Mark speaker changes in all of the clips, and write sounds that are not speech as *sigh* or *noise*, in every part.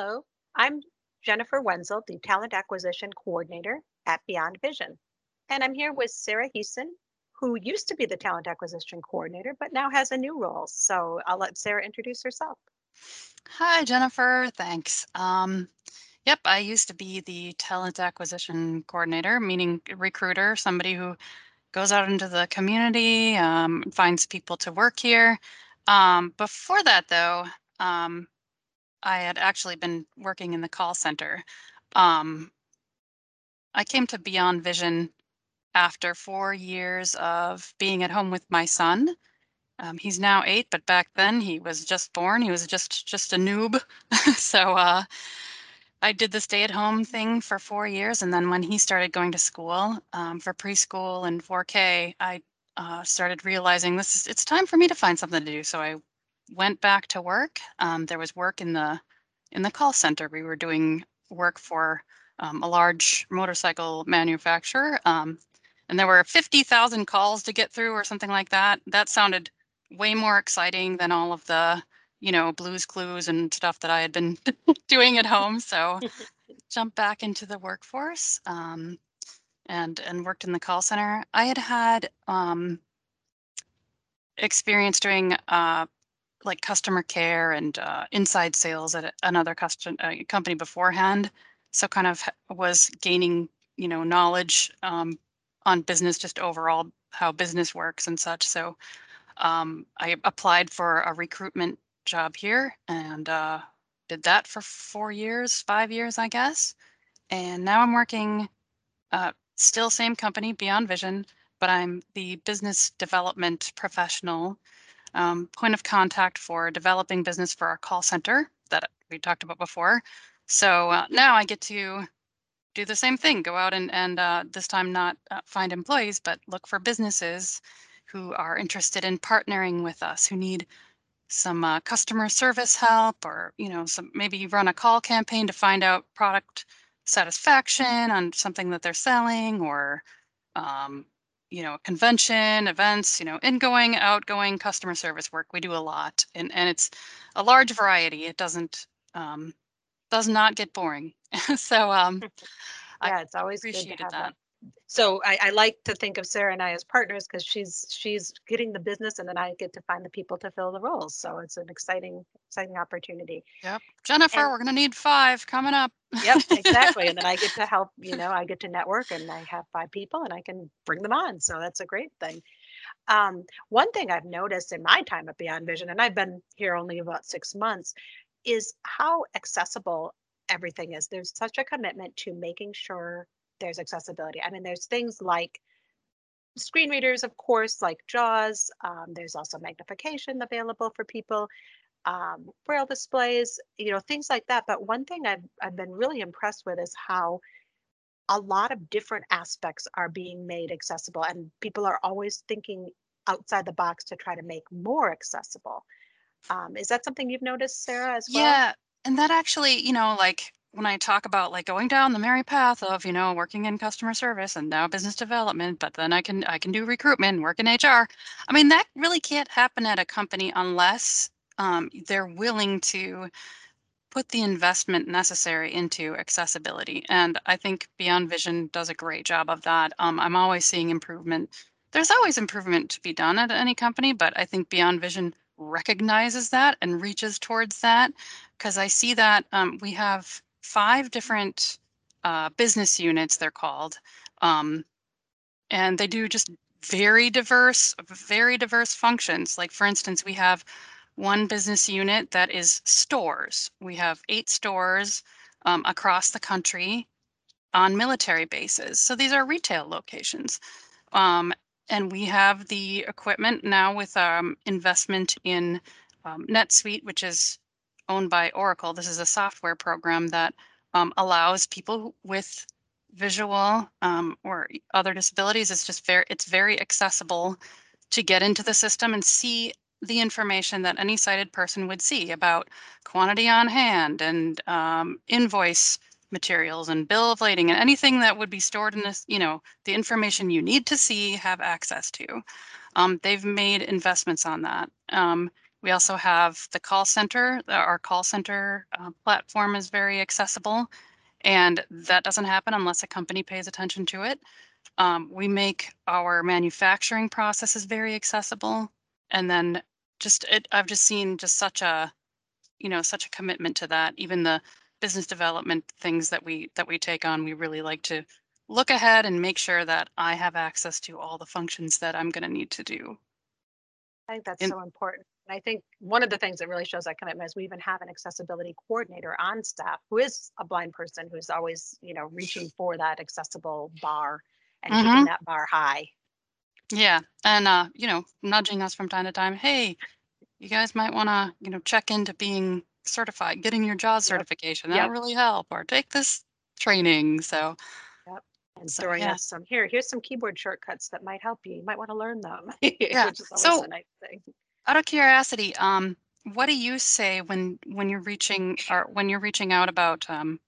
Speaker 1: Hello, I'm Jennifer Wenzel, the Talent Acquisition Coordinator at Beyond Vision. And I'm here with Sarah Houston, who used to be the Talent Acquisition Coordinator, but now has a new role. So I'll let Sarah introduce herself.
Speaker 2: Hi, Jennifer. Thanks. Um, yep, I used to be the Talent Acquisition Coordinator, meaning recruiter, somebody who goes out into the community, um, finds people to work here. Um, before that, though, um, I had actually been working in the call center. Um, I came to Beyond Vision after four years of being at home with my son. Um, he's now eight, but back then he was just born. He was just just a noob. *laughs* so uh, I did the stay-at-home thing for four years, and then when he started going to school um, for preschool and 4K, I uh, started realizing this is it's time for me to find something to do. So I went back to work. Um, there was work in the in the call center. We were doing work for um, a large motorcycle manufacturer, um, and there were 50,000 calls to get through or something like that. That sounded way more exciting than all of the you know Blue's Clues and stuff that I had been *laughs* doing at home. So *laughs* jumped back into the workforce um, and and worked in the call center. I had had um, experience doing uh, like customer care and uh, inside sales at another custom uh, company beforehand. So kind of was gaining, you know, knowledge um, on business, just overall how business works and such. So um, I applied for a recruitment job here and uh, did that for four years, five years, I guess. And now I'm working, uh, still same company, Beyond Vision, but I'm the business development professional um, point of contact for developing business for our call center that we talked about before. So uh, now I get to do the same thing, go out and, and uh, this time not uh, find employees, but look for businesses who are interested in partnering with us, who need some uh, customer service help or, you know, some maybe run a call campaign to find out product satisfaction on something that they're selling or um, you know, convention, events, you know, ingoing, outgoing customer service work. We do a lot and, and it's a large variety. It doesn't, um, does not get boring. *laughs* so, um,
Speaker 1: Yeah, it's always good to
Speaker 2: appreciated that.
Speaker 1: that. So I, I like to think of Sarah and I as partners because she's she's getting the business and then I get to find the people to fill the roles. So it's an exciting, exciting opportunity.
Speaker 2: Yep. Jennifer,
Speaker 1: And-
Speaker 2: we're going to need five coming up.
Speaker 1: Yep, *laughs* exactly. And then I get to help, you know, I get to network and I have five people and I can bring them on. So that's a great thing. Um, one thing I've noticed in my time at Beyond Vision, and I've been here only about six months, is how accessible everything is. There's such a commitment to making sure there's accessibility. I mean, there's things like screen readers, of course, like JAWS. Um, there's also magnification available for people um, braille displays, you know, things like that. But one thing I've I've been really impressed with is how a lot of different aspects are being made accessible, and people are always thinking outside the box to try to make more accessible. Um, is that something you've noticed, Sarah, as well?
Speaker 2: Yeah. And that actually, you know, like when I talk about like going down the merry path of, you know, working in customer service and now business development, but then I can I can do recruitment, work in HR. I mean, that really can't happen at a company unless um, they're willing to put the investment necessary into accessibility. And I think Beyond Vision does a great job of that. Um, I'm always seeing improvement. There's always improvement to be done at any company, but I think Beyond Vision recognizes that and reaches towards that because I see that um, we have five different uh, business units, they're called. Um, and they do just very diverse, very diverse functions. Like, for instance, we have one business unit that is stores. We have eight stores um, across the country on military bases. So these are retail locations. Um, and we have the equipment now with um, investment in um, NetSuite, which is owned by Oracle. This is a software program that um, allows people with visual um, or other disabilities. It's just very, it's very accessible to get into the system and see the information that any sighted person would see about quantity on hand and um, invoice materials and bill of lading and anything that would be stored in this, you know, the information you need to see, have access to. Um, they've made investments on that. Um, we also have the call center. Our call center uh, platform is very accessible, and that doesn't happen unless a company pays attention to it. Um, we make our manufacturing processes very accessible, and then just it, I've just seen just such a, you know, such a commitment to that. Even the business development things that we that we take on, we really like to look ahead and make sure that I have access to all the functions that I'm going to need to do.
Speaker 1: I think that's
Speaker 2: And-
Speaker 1: so important. And I think one of the things that really shows that commitment is we even have an accessibility coordinator on staff who is a blind person who's always, you know, reaching for that accessible bar and keeping
Speaker 2: Mhm.
Speaker 1: that bar high.
Speaker 2: Yeah, and uh, you know, nudging us from time to time. Hey, you guys might want to, you know, check into being certified, getting your JAWS
Speaker 1: Yep.
Speaker 2: certification. That'll
Speaker 1: Yep.
Speaker 2: really help. Or take this training. So
Speaker 1: and
Speaker 2: So,
Speaker 1: throwing
Speaker 2: yeah.
Speaker 1: us some here here's some keyboard shortcuts that might help you you might want to learn them *laughs*
Speaker 2: Yeah,
Speaker 1: which is always
Speaker 2: so-
Speaker 1: a nice thing
Speaker 2: out of curiosity, um, what do you say when when you're reaching or when you're reaching out about um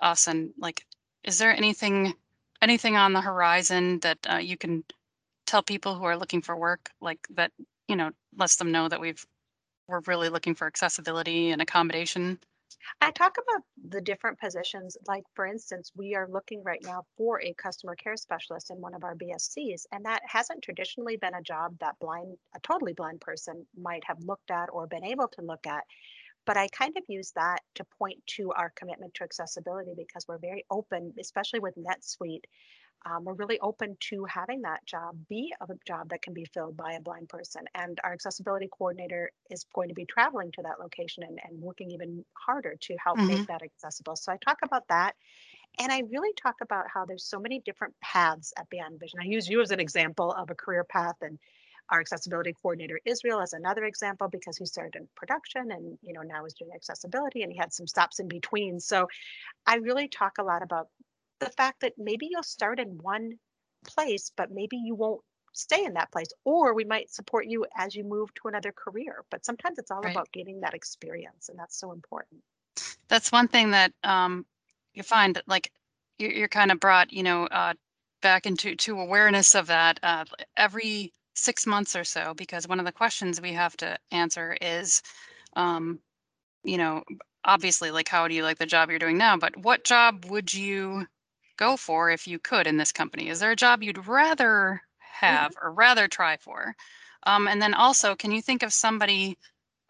Speaker 2: us and like, is there anything anything on the horizon that uh, you can tell people who are looking for work like that you know lets them know that we've we're really looking for accessibility and accommodation
Speaker 1: i talk about the different positions like for instance we are looking right now for a customer care specialist in one of our bscs and that hasn't traditionally been a job that blind a totally blind person might have looked at or been able to look at but I kind of use that to point to our commitment to accessibility because we're very open, especially with NetSuite. Um, we're really open to having that job be a job that can be filled by a blind person. And our accessibility coordinator is going to be traveling to that location and, and working even harder to help
Speaker 2: Mhm.
Speaker 1: make that accessible. So I talk about that. And I really talk about how there's so many different paths at Beyond Vision. I use you as an example of a career path and our accessibility coordinator Israel as another example because he started in production and you know now is doing accessibility and he had some stops in between. So I really talk a lot about the fact that maybe you'll start in one place, but maybe you won't stay in that place, or we might support you as you move to another career. But sometimes it's all
Speaker 2: Right.
Speaker 1: about getting that experience, and that's so important.
Speaker 2: that's one thing that um you find that like you're, you're kind of brought you know uh back into to awareness of that uh every six months or so because one of the questions we have to answer is um you know obviously like how do you like the job you're doing now but what job would you go for if you could in this company? Is there a job you'd rather have or rather try for? Um and then also can you think of somebody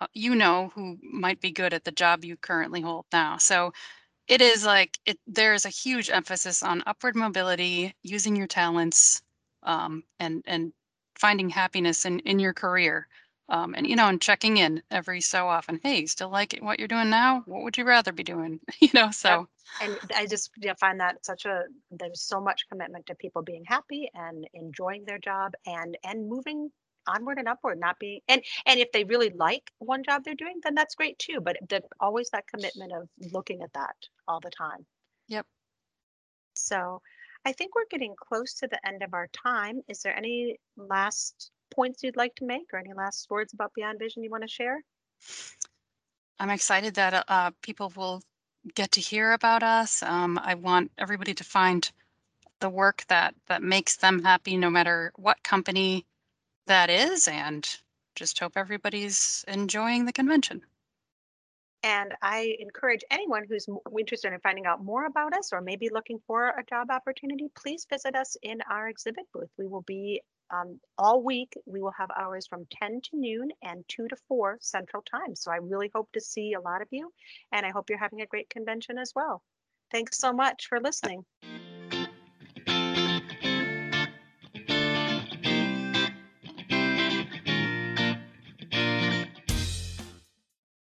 Speaker 2: uh, you know who might be good at the job you currently hold now? So it is like it there's a huge emphasis on upward mobility using your talents um, and and finding happiness in in your career um, and you know and checking in every so often hey still like it, what you're doing now what would you rather be doing *laughs* you know so
Speaker 1: And I just yeah, find that such a there's so much commitment to people being happy and enjoying their job and and moving onward and upward, not being and and if they really like one job they're doing, then that's great too. But the, always that commitment of looking at that all the time.
Speaker 2: Yep.
Speaker 1: So I think we're getting close to the end of our time. Is there any last points you'd like to make or any last words about Beyond Vision you want to share?
Speaker 2: i'm excited that uh, uh, people will get to hear about us um, i want everybody to find the work that that makes them happy no matter what company that is and just hope everybody's enjoying the convention
Speaker 1: And I encourage anyone who's interested in finding out more about us or maybe looking for a job opportunity, please visit us in our exhibit booth. We will be um, all week. We will have hours from 10 to noon and 2 to 4 Central Time. So I really hope to see a lot of you, and I hope you're having a great convention as well. Thanks so much for listening.